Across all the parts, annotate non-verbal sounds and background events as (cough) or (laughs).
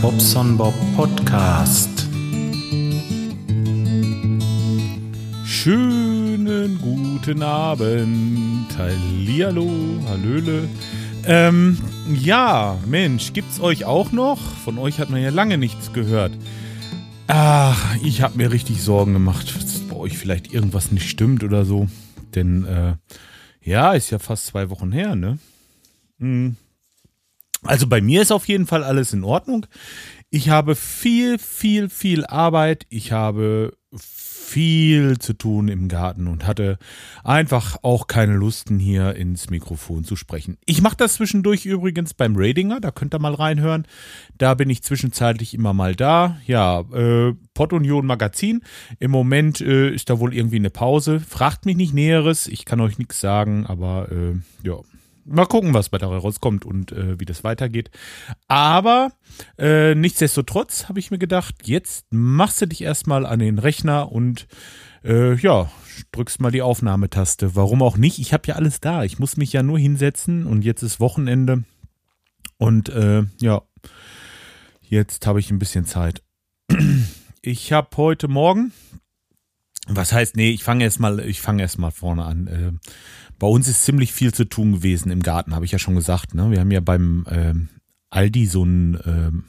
Bobson Bob Podcast. Schönen guten Abend. Hallihallo, Hallöle. Ähm, ja, Mensch, gibt's euch auch noch? Von euch hat man ja lange nichts gehört. Ach, ich habe mir richtig Sorgen gemacht, dass bei euch vielleicht irgendwas nicht stimmt oder so. Denn, äh, ja, ist ja fast zwei Wochen her, ne? Hm. Also bei mir ist auf jeden Fall alles in Ordnung. Ich habe viel, viel, viel Arbeit. Ich habe viel zu tun im Garten und hatte einfach auch keine Lusten hier ins Mikrofon zu sprechen. Ich mache das zwischendurch übrigens beim Radinger, da könnt ihr mal reinhören. Da bin ich zwischenzeitlich immer mal da. Ja, äh, Pott Union Magazin. Im Moment äh, ist da wohl irgendwie eine Pause. Fragt mich nicht Näheres, ich kann euch nichts sagen, aber äh, ja, mal gucken, was bei dabei rauskommt und äh, wie das weitergeht. Aber äh, nichtsdestotrotz habe ich mir gedacht, jetzt machst du dich erstmal an den Rechner und äh, ja, drückst mal die Aufnahmetaste. Warum auch nicht? Ich habe ja alles da. Ich muss mich ja nur hinsetzen und jetzt ist Wochenende. Und äh, ja, jetzt habe ich ein bisschen Zeit. Ich habe heute Morgen, was heißt, nee, ich fange erst mal, ich fange erst vorne an. Bei uns ist ziemlich viel zu tun gewesen im Garten, habe ich ja schon gesagt. Ne? Wir haben ja beim ähm, Aldi so ein ähm,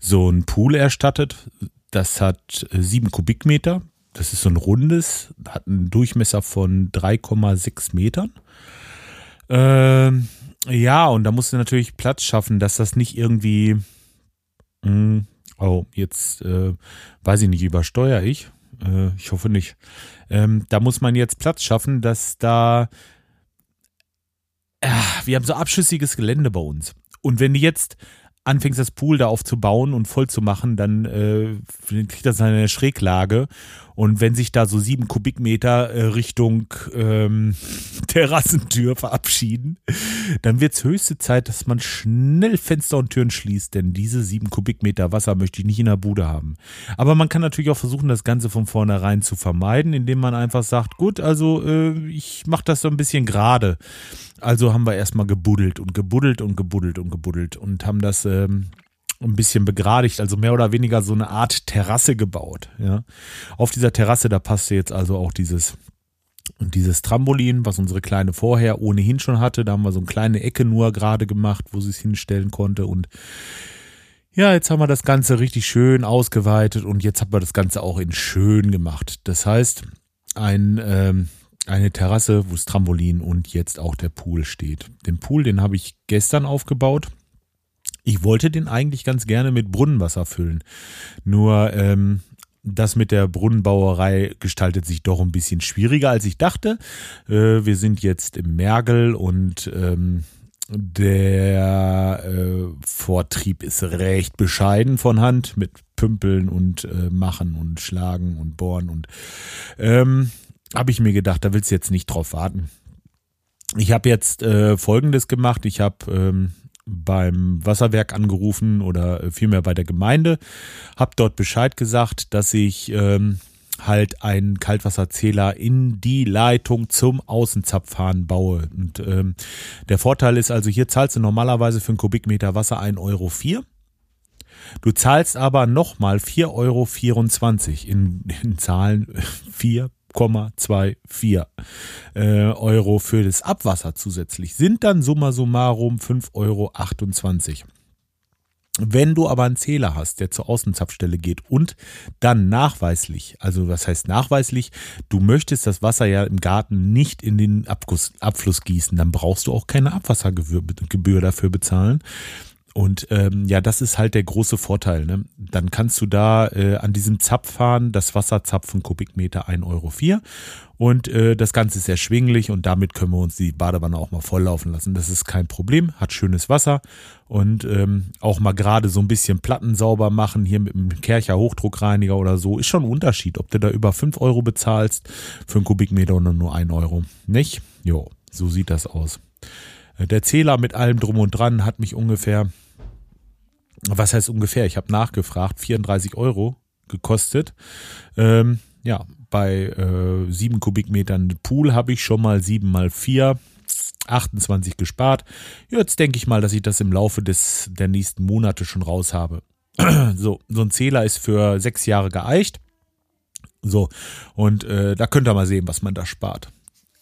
so ein Pool erstattet. Das hat äh, sieben Kubikmeter. Das ist so ein rundes, hat einen Durchmesser von 3,6 Metern. Ähm, ja, und da musst du natürlich Platz schaffen, dass das nicht irgendwie. Mh, oh, jetzt äh, weiß ich nicht, übersteuere ich. Äh, ich hoffe nicht. Ähm, da muss man jetzt Platz schaffen, dass da. Äh, wir haben so abschüssiges Gelände bei uns. Und wenn du jetzt anfängst, das Pool da aufzubauen und voll zu machen, dann äh, kriegt das eine Schräglage. Und wenn sich da so sieben Kubikmeter äh, Richtung ähm, (laughs) Terrassentür verabschieden, dann wird es höchste Zeit, dass man schnell Fenster und Türen schließt, denn diese sieben Kubikmeter Wasser möchte ich nicht in der Bude haben. Aber man kann natürlich auch versuchen, das Ganze von vornherein zu vermeiden, indem man einfach sagt, gut, also äh, ich mache das so ein bisschen gerade. Also haben wir erstmal gebuddelt und gebuddelt und gebuddelt und gebuddelt und haben das ähm, ein bisschen begradigt, also mehr oder weniger so eine Art Terrasse gebaut. Ja. Auf dieser Terrasse, da passte jetzt also auch dieses dieses Trampolin, was unsere Kleine vorher ohnehin schon hatte, da haben wir so eine kleine Ecke nur gerade gemacht, wo sie es hinstellen konnte. Und ja, jetzt haben wir das Ganze richtig schön ausgeweitet und jetzt haben wir das Ganze auch in schön gemacht. Das heißt, ein, ähm, eine Terrasse, wo das Trampolin und jetzt auch der Pool steht. Den Pool, den habe ich gestern aufgebaut. Ich wollte den eigentlich ganz gerne mit Brunnenwasser füllen. Nur ähm, das mit der Brunnenbauerei gestaltet sich doch ein bisschen schwieriger, als ich dachte. Äh, wir sind jetzt im Mergel und ähm, der äh, Vortrieb ist recht bescheiden von Hand mit Pümpeln und äh, Machen und Schlagen und Bohren und ähm, habe ich mir gedacht, da willst du jetzt nicht drauf warten. Ich habe jetzt äh, Folgendes gemacht. Ich habe ähm, beim Wasserwerk angerufen oder äh, vielmehr bei der Gemeinde, habe dort Bescheid gesagt, dass ich ähm, halt einen Kaltwasserzähler in die Leitung zum Außenzapfhahn baue. Und ähm, der Vorteil ist also, hier zahlst du normalerweise für einen Kubikmeter Wasser 1,04 Euro. Du zahlst aber nochmal 4,24 Euro in, in Zahlen (laughs) 4 5,24 äh, Euro für das Abwasser zusätzlich. Sind dann summa summarum 5,28 Euro. Wenn du aber einen Zähler hast, der zur Außenzapfstelle geht und dann nachweislich, also was heißt nachweislich, du möchtest das Wasser ja im Garten nicht in den Abfluss gießen, dann brauchst du auch keine Abwassergebühr dafür bezahlen. Und ähm, ja, das ist halt der große Vorteil. Ne? Dann kannst du da äh, an diesem Zapfhahn das Wasser zapfen, Kubikmeter 1,04 Euro. Und äh, das Ganze ist erschwinglich und damit können wir uns die Badewanne auch mal volllaufen lassen. Das ist kein Problem, hat schönes Wasser und ähm, auch mal gerade so ein bisschen Platten sauber machen, hier mit einem Kercher Hochdruckreiniger oder so, ist schon ein Unterschied, ob du da über 5 Euro bezahlst für einen Kubikmeter oder nur 1 Euro. Nicht? Jo, so sieht das aus. Der Zähler mit allem drum und dran hat mich ungefähr was heißt ungefähr? Ich habe nachgefragt, 34 Euro gekostet. Ähm, ja, bei äh, 7 Kubikmetern Pool habe ich schon mal 7 mal 4, 28 gespart. Jetzt denke ich mal, dass ich das im Laufe des, der nächsten Monate schon raus habe. (clears throat) so, so ein Zähler ist für sechs Jahre geeicht. So, und äh, da könnt ihr mal sehen, was man da spart.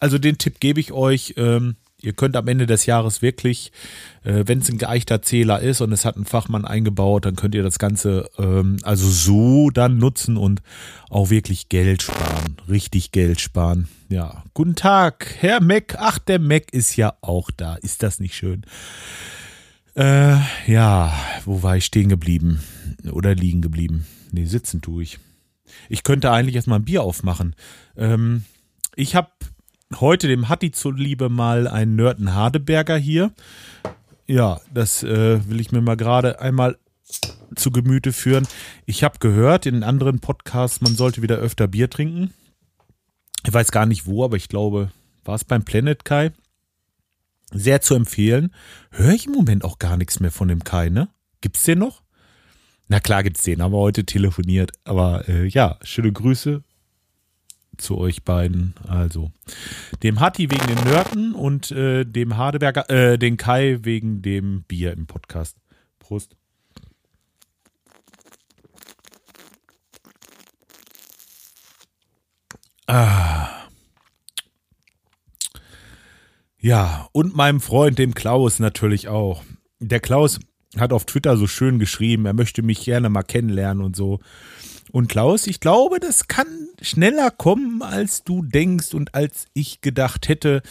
Also den Tipp gebe ich euch. Ähm, ihr könnt am Ende des Jahres wirklich, äh, wenn es ein geeichter Zähler ist und es hat ein Fachmann eingebaut, dann könnt ihr das Ganze ähm, also so dann nutzen und auch wirklich Geld sparen. Richtig Geld sparen. Ja, guten Tag, Herr Mac. Ach, der Mac ist ja auch da. Ist das nicht schön? Äh, ja, wo war ich stehen geblieben? Oder liegen geblieben? Nee, sitzen tue ich. Ich könnte eigentlich erstmal ein Bier aufmachen. Ähm, ich habe heute dem Hatti zuliebe mal einen Nörten Hardeberger hier. Ja, das äh, will ich mir mal gerade einmal zu Gemüte führen. Ich habe gehört in anderen Podcasts, man sollte wieder öfter Bier trinken. Ich weiß gar nicht wo, aber ich glaube, war es beim Planet Kai? Sehr zu empfehlen. Höre ich im Moment auch gar nichts mehr von dem Kai, ne? Gibt's den noch? Na klar gibt's den, haben wir heute telefoniert. Aber äh, ja, schöne Grüße zu euch beiden. Also, dem Hatti wegen den Nörten und äh, dem Hardeberger, äh, den Kai wegen dem Bier im Podcast. Prost. Ah. Ja, und meinem Freund, dem Klaus natürlich auch. Der Klaus hat auf Twitter so schön geschrieben, er möchte mich gerne mal kennenlernen und so. Und Klaus, ich glaube, das kann schneller kommen, als du denkst und als ich gedacht hätte,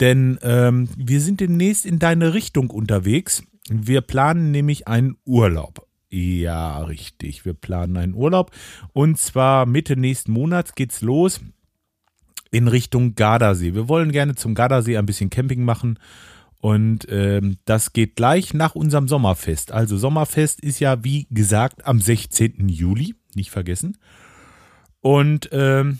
denn ähm, wir sind demnächst in deine Richtung unterwegs. Wir planen nämlich einen Urlaub. Ja, richtig. Wir planen einen Urlaub. Und zwar Mitte nächsten Monats geht's los in Richtung Gardasee. Wir wollen gerne zum Gardasee ein bisschen Camping machen. Und ähm, das geht gleich nach unserem Sommerfest. Also Sommerfest ist ja, wie gesagt, am 16. Juli nicht vergessen. Und ähm,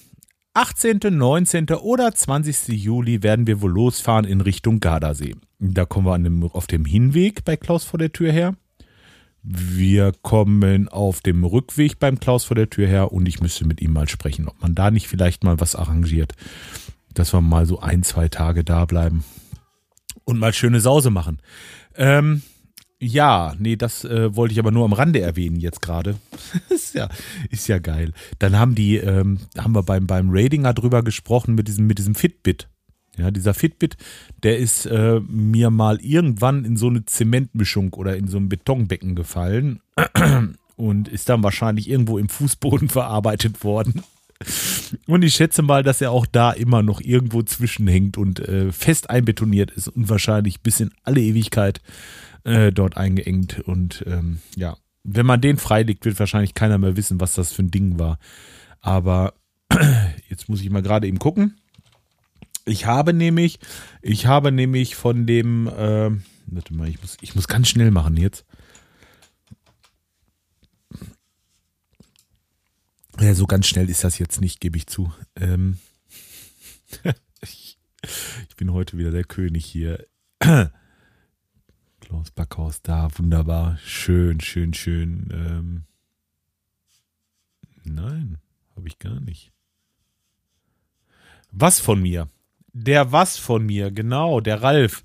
18., 19. oder 20. Juli werden wir wohl losfahren in Richtung Gardasee. Da kommen wir dem, auf dem Hinweg bei Klaus vor der Tür her. Wir kommen auf dem Rückweg beim Klaus vor der Tür her und ich müsste mit ihm mal sprechen, ob man da nicht vielleicht mal was arrangiert, dass wir mal so ein, zwei Tage da bleiben und mal schöne Sause machen. Ähm, ja, nee, das äh, wollte ich aber nur am Rande erwähnen jetzt gerade. (laughs) ist ja, ist ja geil. Dann haben die, ähm, haben wir beim, beim Radinger drüber gesprochen mit diesem, mit diesem Fitbit. Ja, dieser Fitbit, der ist äh, mir mal irgendwann in so eine Zementmischung oder in so ein Betonbecken gefallen (clears throat) und ist dann wahrscheinlich irgendwo im Fußboden (laughs) verarbeitet worden. Und ich schätze mal, dass er auch da immer noch irgendwo zwischenhängt und äh, fest einbetoniert ist und wahrscheinlich bis in alle Ewigkeit äh, dort eingeengt. Und ähm, ja, wenn man den freilegt, wird wahrscheinlich keiner mehr wissen, was das für ein Ding war. Aber (clears throat) jetzt muss ich mal gerade eben gucken. Ich habe nämlich, ich habe nämlich von dem, äh, warte mal, ich muss, ich muss ganz schnell machen jetzt. Ja, so ganz schnell ist das jetzt nicht, gebe ich zu. Ähm (laughs) ich, ich bin heute wieder der König hier. (clears throat) Klaus Backhaus da, wunderbar. Schön, schön, schön. Ähm Nein, habe ich gar nicht. Was von mir? Der was von mir, genau, der Ralf.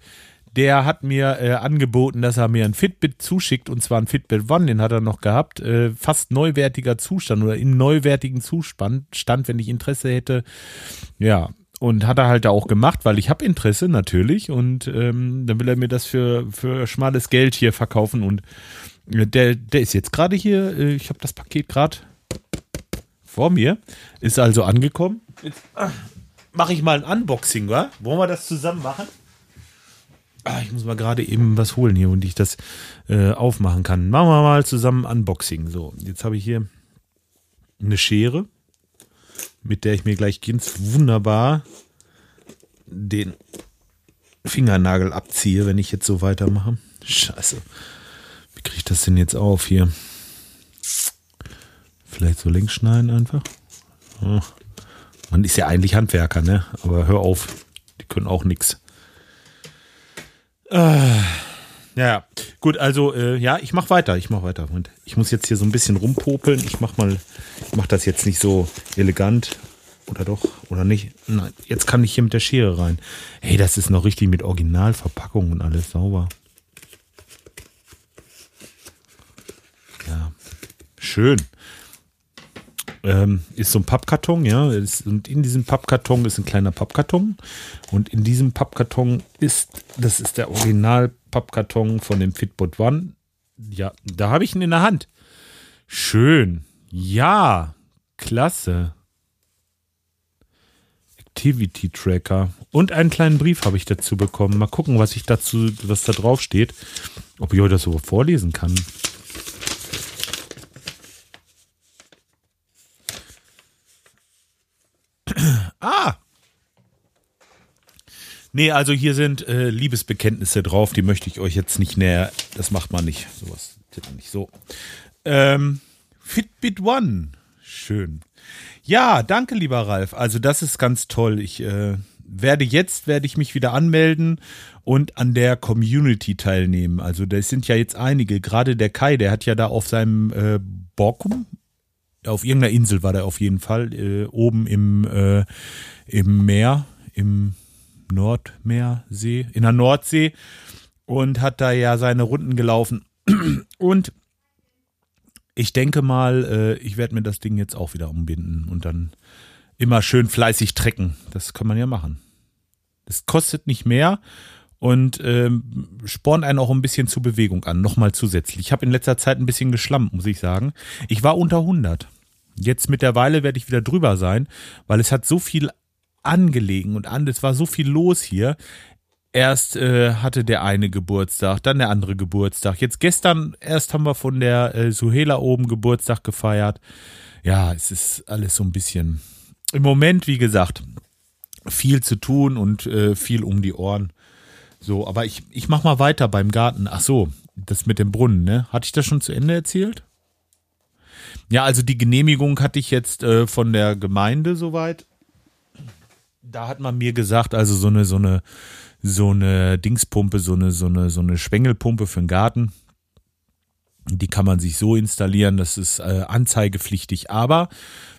Der hat mir äh, angeboten, dass er mir ein Fitbit zuschickt und zwar ein Fitbit One, den hat er noch gehabt. Äh, fast neuwertiger Zustand oder im neuwertigen Zustand, stand, wenn ich Interesse hätte. Ja, und hat er halt auch gemacht, weil ich habe Interesse natürlich und ähm, dann will er mir das für, für schmales Geld hier verkaufen und äh, der, der ist jetzt gerade hier, äh, ich habe das Paket gerade vor mir, ist also angekommen. Jetzt ah, mache ich mal ein Unboxing, wa? Wollen wir das zusammen machen? Ah, ich muss mal gerade eben was holen hier und ich das äh, aufmachen kann. Machen wir mal zusammen Unboxing. So, jetzt habe ich hier eine Schere mit der ich mir gleich ganz wunderbar den Fingernagel abziehe, wenn ich jetzt so weitermache. Scheiße. Wie kriege ich das denn jetzt auf hier? Vielleicht so links schneiden einfach. Oh. Man ist ja eigentlich Handwerker, ne? Aber hör auf, die können auch nichts. Äh. Ja, gut, also äh, ja, ich mach weiter, ich mach weiter. Und ich muss jetzt hier so ein bisschen rumpopeln. Ich mach mal, ich mach das jetzt nicht so elegant. Oder doch, oder nicht? Nein, jetzt kann ich hier mit der Schere rein. Hey, das ist noch richtig mit Originalverpackung und alles sauber. Ja, Schön. Ähm, ist so ein Pappkarton, ja. Ist, und in diesem Pappkarton ist ein kleiner Pappkarton. Und in diesem Pappkarton ist, das ist der Original-Pappkarton von dem Fitbot One. Ja, da habe ich ihn in der Hand. Schön. Ja, klasse. Activity Tracker. Und einen kleinen Brief habe ich dazu bekommen. Mal gucken, was ich dazu, was da drauf steht. Ob ich euch das so vorlesen kann. Ah! Nee, also hier sind äh, Liebesbekenntnisse drauf, die möchte ich euch jetzt nicht näher. Das macht man nicht. Sowas tippt nicht so. Ähm, Fitbit One. Schön. Ja, danke, lieber Ralf. Also, das ist ganz toll. Ich äh, werde jetzt, werde ich mich wieder anmelden und an der Community teilnehmen. Also, das sind ja jetzt einige. Gerade der Kai, der hat ja da auf seinem äh, Borkum, auf irgendeiner Insel war der auf jeden Fall, äh, oben im, äh, im Meer, im Nordmeersee, in der Nordsee und hat da ja seine Runden gelaufen. (clears throat) Und ich denke mal, äh, ich werde mir das Ding jetzt auch wieder umbinden und dann immer schön fleißig trecken. Das kann man ja machen. Das kostet nicht mehr und ähm, spornt einen auch ein bisschen zur Bewegung an, nochmal zusätzlich. Ich habe in letzter Zeit ein bisschen geschlammt, muss ich sagen. Ich war unter 100. Jetzt mittlerweile werde ich wieder drüber sein, weil es hat so viel angelegen und an, es war so viel los hier. Erst äh, hatte der eine Geburtstag, dann der andere Geburtstag. Jetzt gestern erst haben wir von der äh, Suhela oben Geburtstag gefeiert. Ja, es ist alles so ein bisschen. Im Moment, wie gesagt, viel zu tun und äh, viel um die Ohren. So, aber ich, ich mach mal weiter beim Garten. Ach so, das mit dem Brunnen, ne? Hatte ich das schon zu Ende erzählt? Ja, also die Genehmigung hatte ich jetzt äh, von der Gemeinde soweit. Da hat man mir gesagt, also so eine, so eine, so eine Dingspumpe, so eine, so eine, so eine Schwengelpumpe für den Garten. Die kann man sich so installieren, das ist äh, anzeigepflichtig. Aber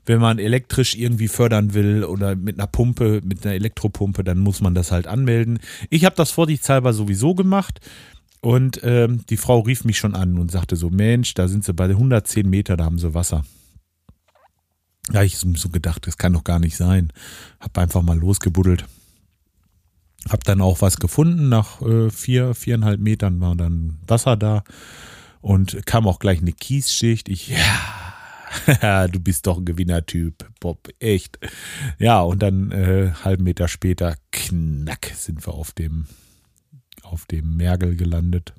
wenn man elektrisch irgendwie fördern will oder mit einer Pumpe, mit einer Elektropumpe, dann muss man das halt anmelden. Ich habe das vorsichtshalber sowieso gemacht. Und ähm, die Frau rief mich schon an und sagte so, Mensch, da sind sie bei 110 Meter, da haben sie Wasser. Da habe ich so gedacht, das kann doch gar nicht sein. Hab einfach mal losgebuddelt. Hab dann auch was gefunden. Nach äh, vier, viereinhalb Metern war dann Wasser da. Und kam auch gleich eine Kiesschicht. Ich, (laughs) ja, du bist doch ein Gewinnertyp, Bob, echt. Ja, und dann äh, halben Meter später, knack, sind wir auf dem auf dem Mergel gelandet.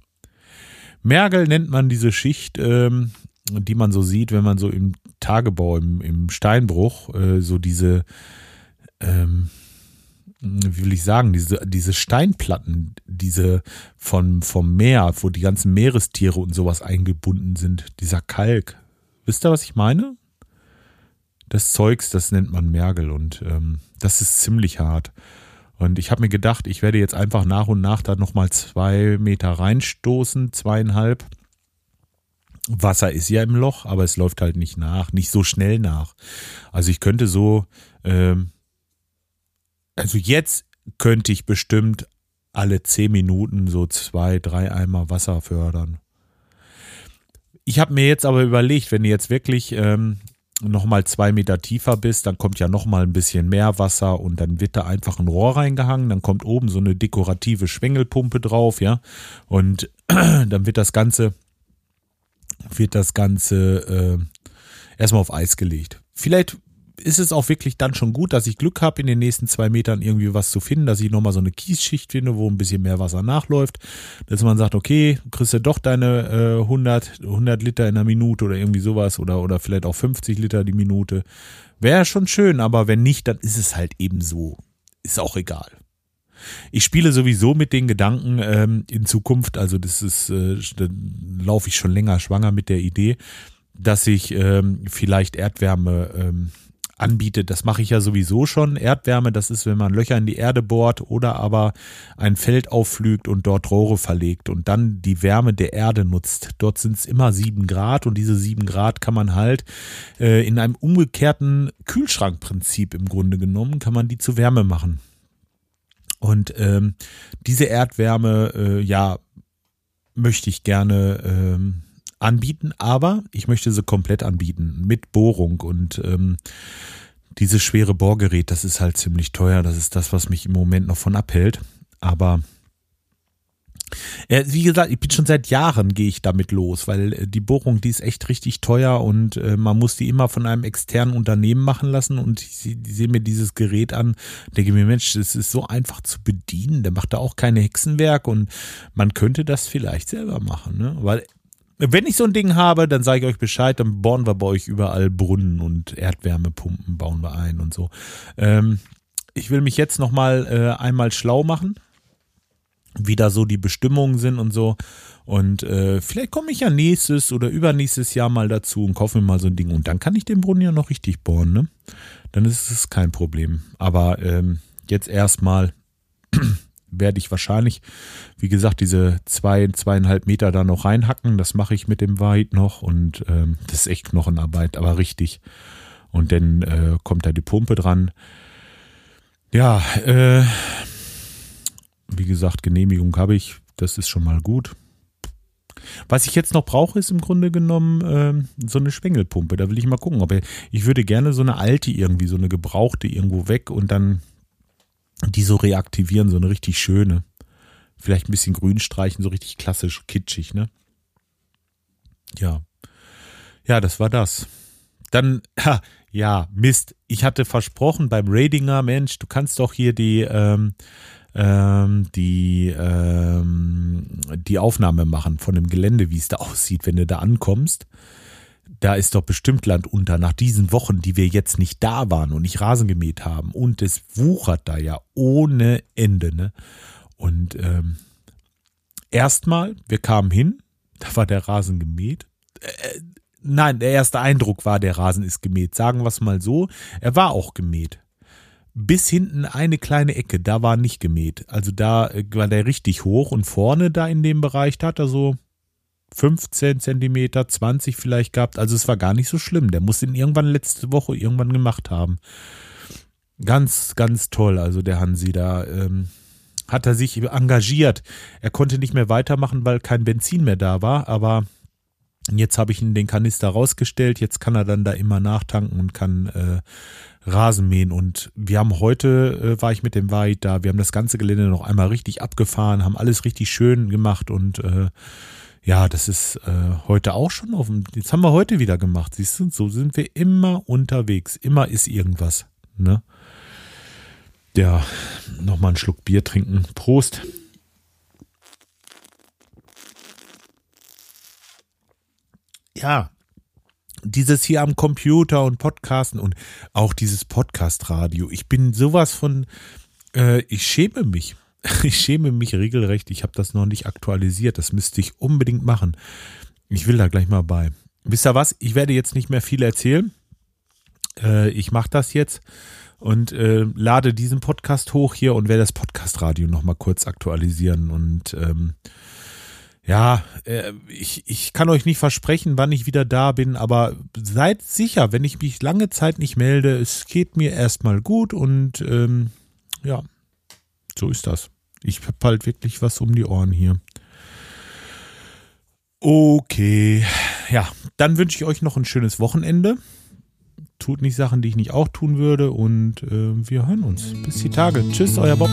Mergel nennt man diese Schicht, ähm, die man so sieht, wenn man so im Tagebau, im, im Steinbruch, äh, so diese, ähm, wie will ich sagen, diese, diese Steinplatten, diese von, vom Meer, wo die ganzen Meerestiere und sowas eingebunden sind, dieser Kalk. Wisst ihr, was ich meine? Das Zeugs, das nennt man Mergel und ähm, das ist ziemlich hart. Und ich habe mir gedacht, ich werde jetzt einfach nach und nach da nochmal zwei Meter reinstoßen, zweieinhalb. Wasser ist ja im Loch, aber es läuft halt nicht nach, nicht so schnell nach. Also ich könnte so, ähm, also jetzt könnte ich bestimmt alle zehn Minuten so zwei, drei Eimer Wasser fördern. Ich habe mir jetzt aber überlegt, wenn ihr jetzt wirklich ähm, nochmal zwei Meter tiefer bist, dann kommt ja nochmal ein bisschen mehr Wasser und dann wird da einfach ein Rohr reingehangen, dann kommt oben so eine dekorative Schwengelpumpe drauf, ja, und (clears throat) dann wird das Ganze, wird das Ganze äh, erstmal auf Eis gelegt. Vielleicht ist es auch wirklich dann schon gut, dass ich Glück habe, in den nächsten zwei Metern irgendwie was zu finden, dass ich nochmal so eine Kiesschicht finde, wo ein bisschen mehr Wasser nachläuft, dass man sagt, okay, kriegst du doch deine äh, 100, 100 Liter in der Minute oder irgendwie sowas oder, oder vielleicht auch 50 Liter die Minute. Wäre schon schön, aber wenn nicht, dann ist es halt eben so. Ist auch egal. Ich spiele sowieso mit den Gedanken ähm, in Zukunft, also das ist, äh, laufe ich schon länger schwanger mit der Idee, dass ich ähm, vielleicht Erdwärme ähm, anbietet. Das mache ich ja sowieso schon. Erdwärme, das ist, wenn man Löcher in die Erde bohrt oder aber ein Feld aufflügt und dort Rohre verlegt und dann die Wärme der Erde nutzt. Dort sind es immer sieben Grad und diese sieben Grad kann man halt äh, in einem umgekehrten Kühlschrankprinzip im Grunde genommen, kann man die zu Wärme machen. Und ähm, diese Erdwärme, äh, ja, möchte ich gerne ähm, anbieten, aber ich möchte sie komplett anbieten mit Bohrung und ähm, dieses schwere Bohrgerät, das ist halt ziemlich teuer. Das ist das, was mich im Moment noch von abhält. Aber äh, wie gesagt, ich bin schon seit Jahren gehe ich damit los, weil äh, die Bohrung, die ist echt richtig teuer und äh, man muss die immer von einem externen Unternehmen machen lassen und ich sehe seh mir dieses Gerät an, denke mir, Mensch, das ist so einfach zu bedienen, der macht da auch keine Hexenwerk und man könnte das vielleicht selber machen, ne? Weil wenn ich so ein Ding habe, dann sage ich euch Bescheid, dann bohren wir bei euch überall Brunnen und Erdwärmepumpen bauen wir ein und so. Ähm, ich will mich jetzt nochmal äh, einmal schlau machen wie da so die Bestimmungen sind und so. Und äh, vielleicht komme ich ja nächstes oder übernächstes Jahr mal dazu und kaufe mir mal so ein Ding. Und dann kann ich den Brunnen ja noch richtig bohren, ne? Dann ist es kein Problem. Aber ähm, jetzt erstmal werde ich wahrscheinlich, wie gesagt, diese zwei, zweieinhalb Meter da noch reinhacken. Das mache ich mit dem Weit noch und ähm, das ist echt Knochenarbeit, aber richtig. Und dann äh, kommt da die Pumpe dran. Ja, äh, wie gesagt, Genehmigung habe ich. Das ist schon mal gut. Was ich jetzt noch brauche, ist im Grunde genommen äh, so eine Schwengelpumpe. Da will ich mal gucken, ob ich, ich würde gerne so eine alte irgendwie, so eine gebrauchte irgendwo weg und dann die so reaktivieren, so eine richtig schöne. Vielleicht ein bisschen grün streichen, so richtig klassisch, kitschig, ne? Ja. Ja, das war das. Dann, ha, ja, Mist. Ich hatte versprochen beim Radinger, Mensch, du kannst doch hier die, ähm, ähm, die, ähm, die Aufnahme machen von dem Gelände, wie es da (laughs) aussieht, wenn du da ankommst. Da ist doch bestimmt Land unter nach diesen Wochen, die wir jetzt nicht da waren und nicht Rasen gemäht haben. Und es wuchert da ja ohne Ende. Ne? Und ähm, erstmal, wir kamen hin, da war der Rasen gemäht. Äh, nein, der erste Eindruck war, der Rasen ist gemäht. Sagen wir es mal so, er war auch gemäht bis hinten eine kleine Ecke, da war nicht gemäht. Also da äh, war der richtig hoch und vorne da in dem Bereich, da hat er so 15 Zentimeter, 20 vielleicht gehabt. Also es war gar nicht so schlimm. Der muss ihn irgendwann letzte Woche irgendwann gemacht haben. Ganz, ganz toll. Also der Hansi da ähm, hat er sich engagiert. Er konnte nicht mehr weitermachen, weil kein Benzin mehr da war. Aber jetzt habe ich ihn den Kanister rausgestellt. Jetzt kann er dann da immer nachtanken und kann äh, Rasenmähen. Und wir haben heute, äh, war ich mit dem Weit da, wir haben das ganze Gelände noch einmal richtig abgefahren, haben alles richtig schön gemacht und äh, ja, das ist äh, heute auch schon auf dem, jetzt haben wir heute wieder gemacht, siehst du, so sind wir immer unterwegs, immer ist irgendwas, ne? Ja, nochmal einen Schluck Bier trinken. Prost. Ja, dieses hier am Computer und Podcasten und auch dieses Podcast-Radio. Ich bin sowas von, äh, ich schäme mich. (laughs) Ich schäme mich regelrecht. Ich habe das noch nicht aktualisiert. Das müsste ich unbedingt machen. Ich will da gleich mal bei. Wisst ihr was? Ich werde jetzt nicht mehr viel erzählen. Äh, ich mache das jetzt und äh, lade diesen Podcast hoch hier und werde das Podcast-Radio nochmal kurz aktualisieren und ähm, ja, äh, ich, ich kann euch nicht versprechen, wann ich wieder da bin, aber seid sicher, wenn ich mich lange Zeit nicht melde, es geht mir erstmal gut und ähm, ja, so ist das. Ich habe halt wirklich was um die Ohren hier. Okay, ja, dann wünsche ich euch noch ein schönes Wochenende. Tut nicht Sachen, die ich nicht auch tun würde und äh, wir hören uns. Bis die Tage. Tschüss, euer Bob.